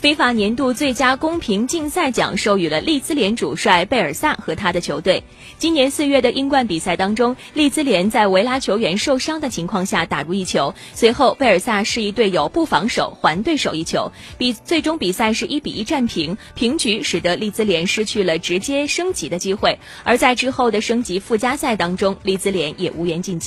非法年度最佳公平竞赛奖授予了利兹联主帅贝尔萨和他的球队。今年四月的英冠比赛当中利兹联在维拉球员受伤的情况下打入一球随后贝尔萨示意队友不防守还对手一球比最终比赛是一比一战平平局使得利兹联失去了直接升级的机会而在之后的升级附加赛当中利兹联也无缘晋级。